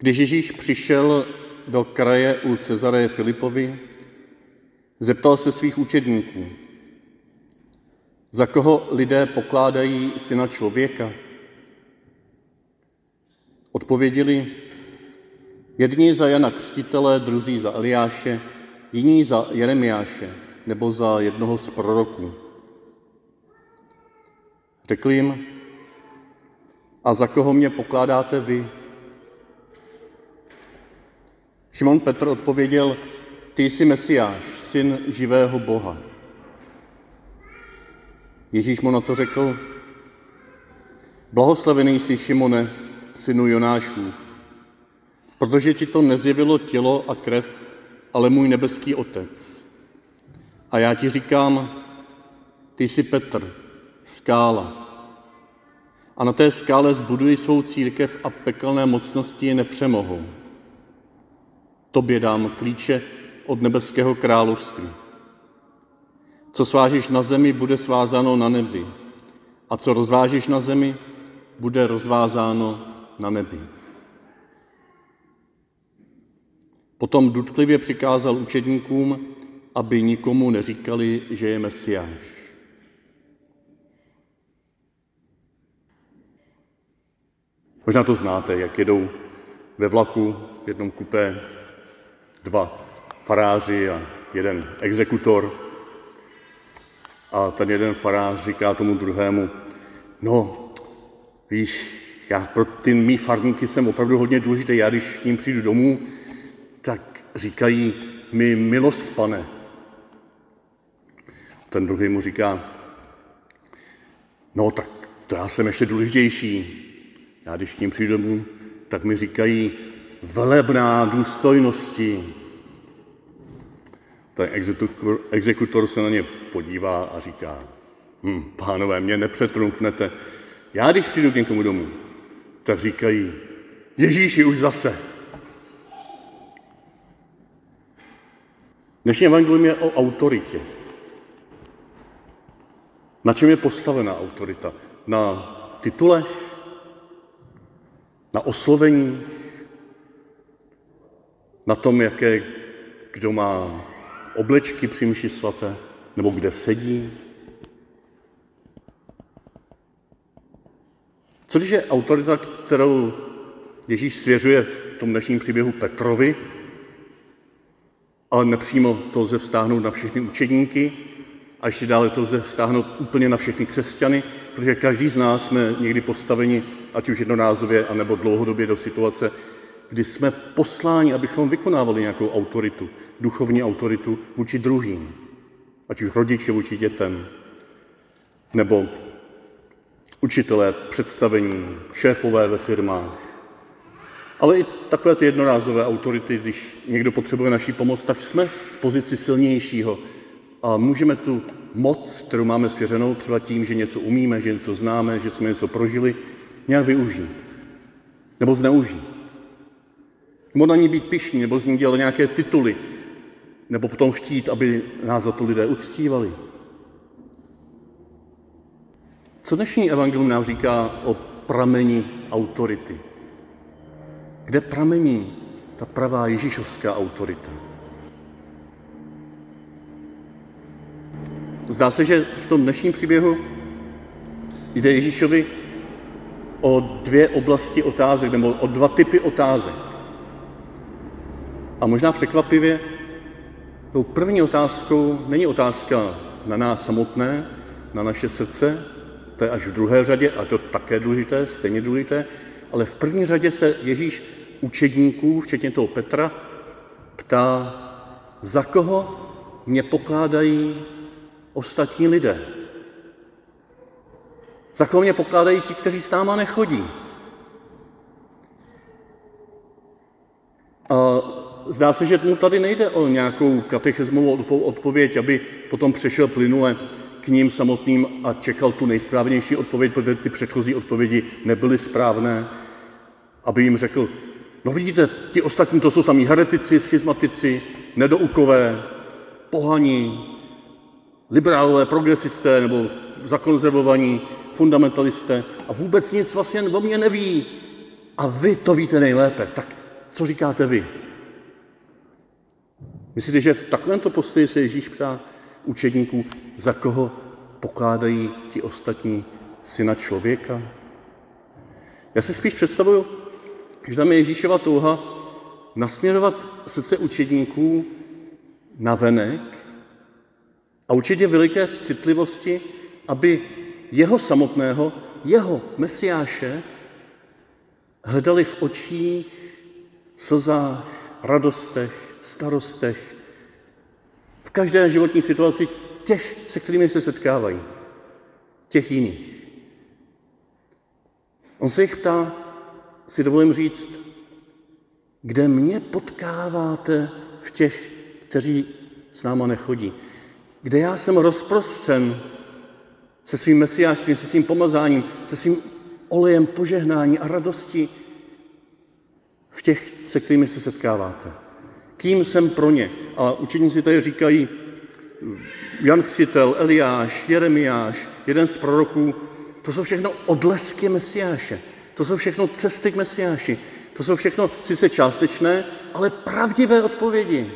Když Ježíš přišel do kraje u Cezareje Filipovi, zeptal se svých učedníků, za koho lidé pokládají syna člověka? Odpověděli, jedni za Jana Křtitele, druzí za Eliáše, jiní za Jeremiáše nebo za jednoho z proroků. Řekl jim, a za koho mě pokládáte vy? Šimon Petr odpověděl, ty jsi Mesiáš, syn živého Boha. Ježíš mu na to řekl, blahoslavený jsi Šimone, synu Jonášův, protože ti to nezjevilo tělo a krev, ale můj nebeský otec. A já ti říkám, ty jsi Petr, skála. A na té skále zbuduji svou církev a pekelné mocnosti je nepřemohou. Tobě dám klíče od nebeského království. Co svážeš na zemi, bude svázáno na nebi. A co rozvážeš na zemi, bude rozvázáno na nebi. Potom dutklivě přikázal učedníkům, aby nikomu neříkali, že je Mesiáš. Možná to znáte, jak jedou ve vlaku v jednom kupé dva faráři a jeden exekutor. A ten jeden farář říká tomu druhému, no, víš, já pro ty mý farníky jsem opravdu hodně důležitý. Já když k ním přijdu domů, tak říkají mi milost, pane. Ten druhý mu říká, no tak to já jsem ještě důležitější. Já když k ním přijdu domů, tak mi říkají velebná důstojnosti. Ten exekutor, exekutor se na ně podívá a říká, hm, pánové, mě nepřetrumfnete. Já když přijdu k někomu domů, tak říkají, Ježíši už zase. Dnešní evangelium je o autoritě. Na čem je postavená autorita? Na titulech? Na oslovení? Na tom, jaké kdo má oblečky při mši svaté? Nebo kde sedí? Co když je autorita, kterou Ježíš svěřuje v tom dnešním příběhu Petrovi, ale nepřímo to lze vztáhnout na všechny učedníky a ještě dále to lze vztáhnout úplně na všechny křesťany, protože každý z nás jsme někdy postaveni, ať už jednorázově, anebo dlouhodobě do situace, kdy jsme posláni, abychom vykonávali nějakou autoritu, duchovní autoritu vůči druhým, ať už rodiče vůči dětem, nebo učitelé, představení, šéfové ve firmách. Ale i takové ty jednorázové autority, když někdo potřebuje naší pomoc, tak jsme v pozici silnějšího a můžeme tu moc, kterou máme svěřenou, třeba tím, že něco umíme, že něco známe, že jsme něco prožili, nějak využít. Nebo zneužít. Nebo na ní být pišní, nebo z ní dělat nějaké tituly, nebo potom chtít, aby nás za to lidé uctívali. Co dnešní evangelium nám říká o prameni autority? Kde pramení ta pravá ježíšovská autorita? Zdá se, že v tom dnešním příběhu jde Ježíšovi o dvě oblasti otázek, nebo o dva typy otázek. A možná překvapivě, tou první otázkou není otázka na nás samotné, na naše srdce, to je až v druhé řadě, a to také důležité, stejně důležité, ale v první řadě se Ježíš učedníků, včetně toho Petra, ptá, za koho mě pokládají ostatní lidé. Za koho mě pokládají ti, kteří s náma nechodí. A zdá se, že mu tady nejde o nějakou katechismovou odpověď, aby potom přešel plynule k ním samotným a čekal tu nejsprávnější odpověď, protože ty předchozí odpovědi nebyly správné, aby jim řekl, no vidíte, ti ostatní to jsou samí heretici, schizmatici, nedoukové, pohaní, liberálové, progresisté nebo zakonzervovaní, fundamentalisté a vůbec nic vlastně o mě neví. A vy to víte nejlépe, tak co říkáte vy? Myslíte, že v takovémto postoji se Ježíš ptá učedníků, za koho pokládají ti ostatní syna člověka? Já si spíš představuju, že tam je Ježíšova touha nasměrovat srdce učedníků na venek a určitě veliké citlivosti, aby jeho samotného, jeho mesiáše, hledali v očích, slzách, radostech, starostech, v každé životní situaci těch, se kterými se setkávají, těch jiných. On se jich ptá, si dovolím říct, kde mě potkáváte v těch, kteří s náma nechodí. Kde já jsem rozprostřen se svým mesiášstvím, se svým pomazáním, se svým olejem požehnání a radosti v těch, se kterými se setkáváte. Kým jsem pro ně? A učeníci tady říkají, Jan Křtitel, Eliáš, Jeremiáš, jeden z proroků, to jsou všechno odlesky Mesiáše. To jsou všechno cesty k Mesiáši. To jsou všechno sice částečné, ale pravdivé odpovědi.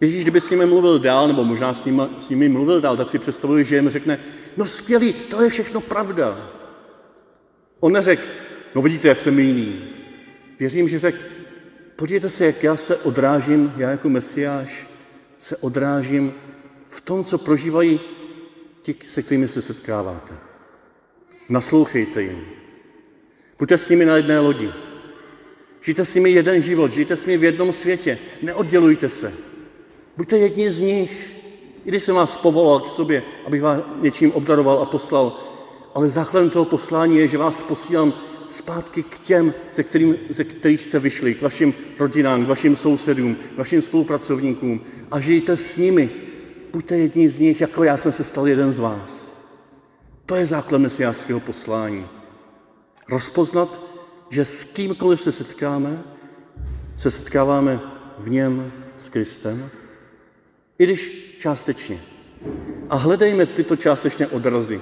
Ježíš, kdyby s nimi mluvil dál, nebo možná s nimi, s nimi mluvil dál, tak si představuji, že jim řekne, no skvělý, to je všechno pravda. On neřekl, no vidíte, jak jsem jiný. Věřím, že řekl, podívejte se, jak já se odrážím, já jako Mesiáš se odrážím v tom, co prožívají ti, se kterými se setkáváte. Naslouchejte jim. Buďte s nimi na jedné lodi. Žijte s nimi jeden život, žijte s nimi v jednom světě. Neoddělujte se. Buďte jedni z nich. I když jsem vás povolal k sobě, abych vás něčím obdaroval a poslal, ale základem toho poslání je, že vás posílám zpátky k těm, ze, kterým, ze kterých jste vyšli, k vašim rodinám, k vašim sousedům, k vašim spolupracovníkům a žijte s nimi. Buďte jedni z nich, jako já jsem se stal jeden z vás. To je základ mesiářského poslání. Rozpoznat, že s kýmkoliv se setkáme, se setkáváme v něm s Kristem, i když částečně. A hledejme tyto částečné odrazy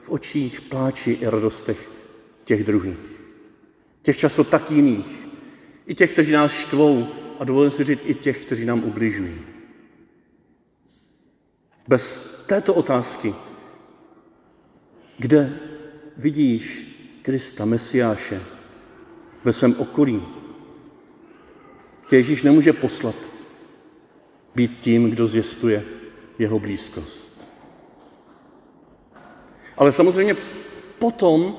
v očích, pláči i radostech těch druhých. Těch často tak jiných. I těch, kteří nás štvou a dovolím si říct i těch, kteří nám ubližují. Bez této otázky, kde vidíš Krista, Mesiáše, ve svém okolí, tě Ježíš nemůže poslat být tím, kdo zjistuje jeho blízkost. Ale samozřejmě potom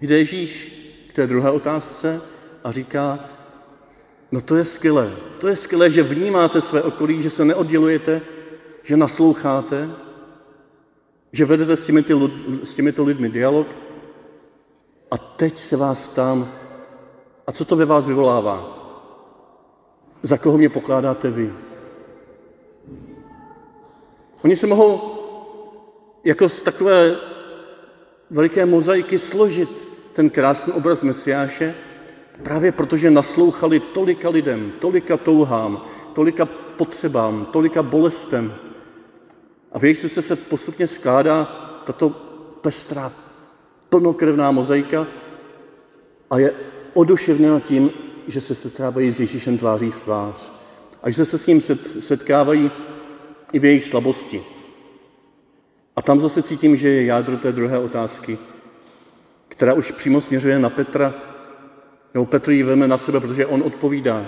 jde Ježíš k té druhé otázce a říká, no to je skvělé, to je skvělé, že vnímáte své okolí, že se neoddělujete, že nasloucháte, že vedete s těmi, s těmito lidmi dialog. A teď se vás ptám, a co to ve vás vyvolává? Za koho mě pokládáte vy? Oni se mohou jako z takové veliké mozaiky složit ten krásný obraz Mesiáše, právě protože naslouchali tolika lidem, tolika touhám, tolika potřebám, tolika bolestem. A v jejich se se postupně skládá tato pestrá, plnokrevná mozaika a je oduševněna tím, že se setkávají s Ježíšem tváří v tvář. A že se s ním setkávají i v jejich slabosti. A tam zase cítím, že je jádro té druhé otázky, která už přímo směřuje na Petra, nebo Petr ji veme na sebe, protože on odpovídá.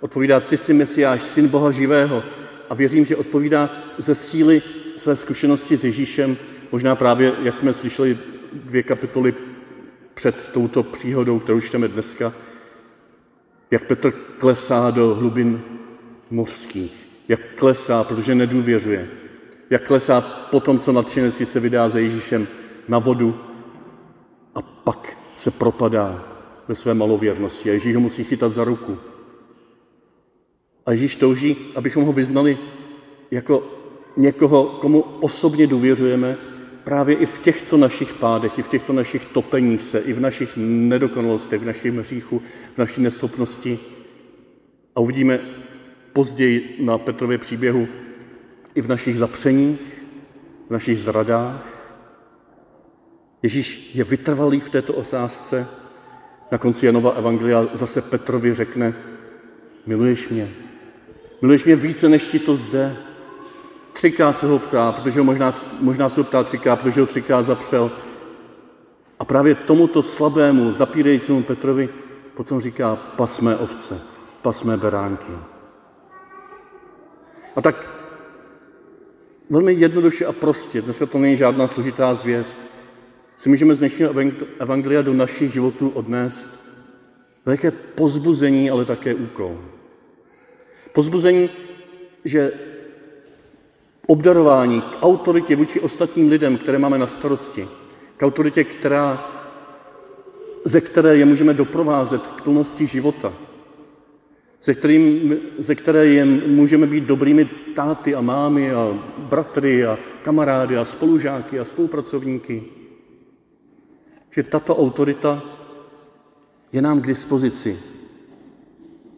Odpovídá, ty jsi Mesiáš, syn Boha živého. A věřím, že odpovídá ze síly své zkušenosti s Ježíšem, možná právě, jak jsme slyšeli dvě kapitoly před touto příhodou, kterou čteme dneska, jak Petr klesá do hlubin mořských, jak klesá, protože nedůvěřuje, jak klesá po tom, co nadšenec se vydá za Ježíšem na vodu a pak se propadá ve své malověrnosti a Ježíš ho musí chytat za ruku. A Ježíš touží, abychom ho vyznali jako někoho, komu osobně důvěřujeme, právě i v těchto našich pádech, i v těchto našich topeních se, i v našich nedokonalostech, v našich hříchu, v naší neschopnosti. A uvidíme později na Petrově příběhu i v našich zapřeních, v našich zradách. Ježíš je vytrvalý v této otázce Na konci Janova Evangelia zase Petrovi řekne, miluješ mě, miluješ mě více, než ti to zde. Třikrát se ho ptá, protože ho možná, možná se ho ptá třikrát, protože ho třikrát zapřel. A právě tomuto slabému, zapírajícímu Petrovi potom říká, pasmé ovce, pasmé beránky. A tak velmi jednoduše a prostě, dneska to není žádná složitá zvěst, si můžeme z dnešního evangelia do našich životů odnést velké pozbuzení, ale také úkol. Pozbuzení, že obdarování k autoritě vůči ostatním lidem, které máme na starosti, k autoritě, která, ze které je můžeme doprovázet k plnosti života, ze, kterým, ze které je můžeme být dobrými táty a mámy a bratry a kamarády a spolužáky a spolupracovníky. Že tato autorita je nám k dispozici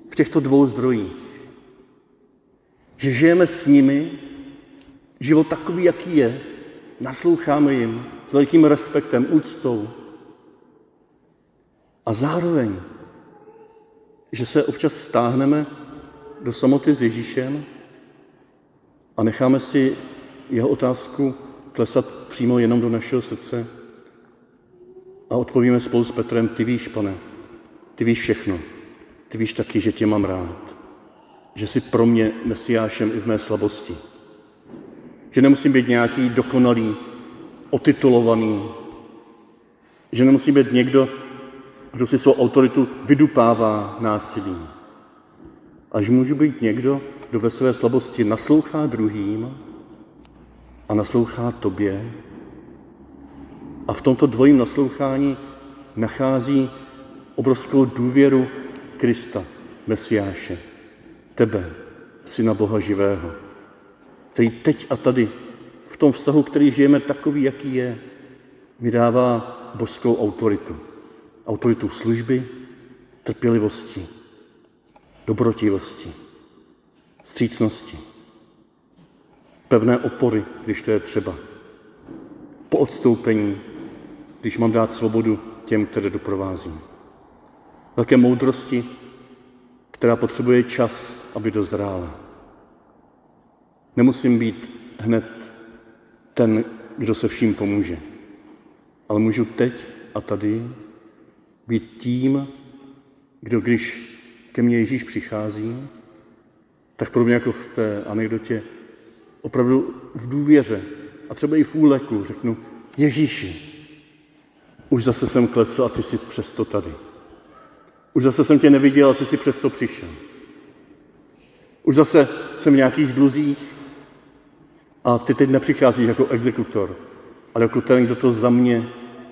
v těchto dvou zdrojích. Že žijeme s nimi život takový, jaký je, nasloucháme jim s velkým respektem, úctou. A zároveň, že se občas stáhneme do samoty s Ježíšem a necháme si jeho otázku klesat přímo jenom do našeho srdce a odpovíme spolu s Petrem, ty víš, pane, ty víš všechno. Ty víš taky, že tě mám rád. Že jsi pro mě mesiášem i v mé slabosti. Že nemusím být nějaký dokonalý, otitulovaný. Že nemusí být někdo, kdo si svou autoritu vydupává násilím. A že můžu být někdo, kdo ve své slabosti naslouchá druhým a naslouchá tobě. A v tomto dvojím naslouchání nachází obrovskou důvěru Krista, Mesiáše, tebe, syna Boha živého, který teď a tady, v tom vztahu, který žijeme takový, jaký je, mi dává božskou autoritu. Autoritu služby, trpělivosti, dobrotivosti, střícnosti, pevné opory, když to je třeba, po odstoupení, když mám dát svobodu těm, které doprovázím velké moudrosti, která potřebuje čas, aby dozrála. Nemusím být hned ten, kdo se vším pomůže, ale můžu teď a tady být tím, kdo když ke mně Ježíš přichází, tak pro mě jako v té anekdotě opravdu v důvěře a třeba i v úleku řeknu, Ježíši, už zase jsem klesl a ty jsi přesto tady. Už zase jsem tě neviděl a ty jsi přesto přišel. Už zase jsem v nějakých dluzích a ty teď nepřicházíš jako exekutor, ale jako ten, kdo to za mě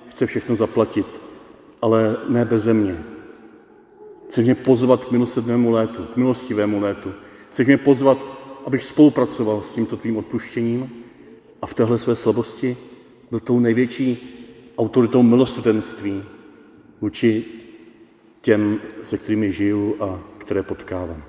chce všechno zaplatit, ale ne bez mě. Chceš mě pozvat k milosrdnému létu, k milostivému létu. Chceš mě pozvat, abych spolupracoval s tímto tvým odpuštěním a v téhle své slabosti byl tou největší autoritou milosrdenství vůči těm, se kterými žiju a které potkávám.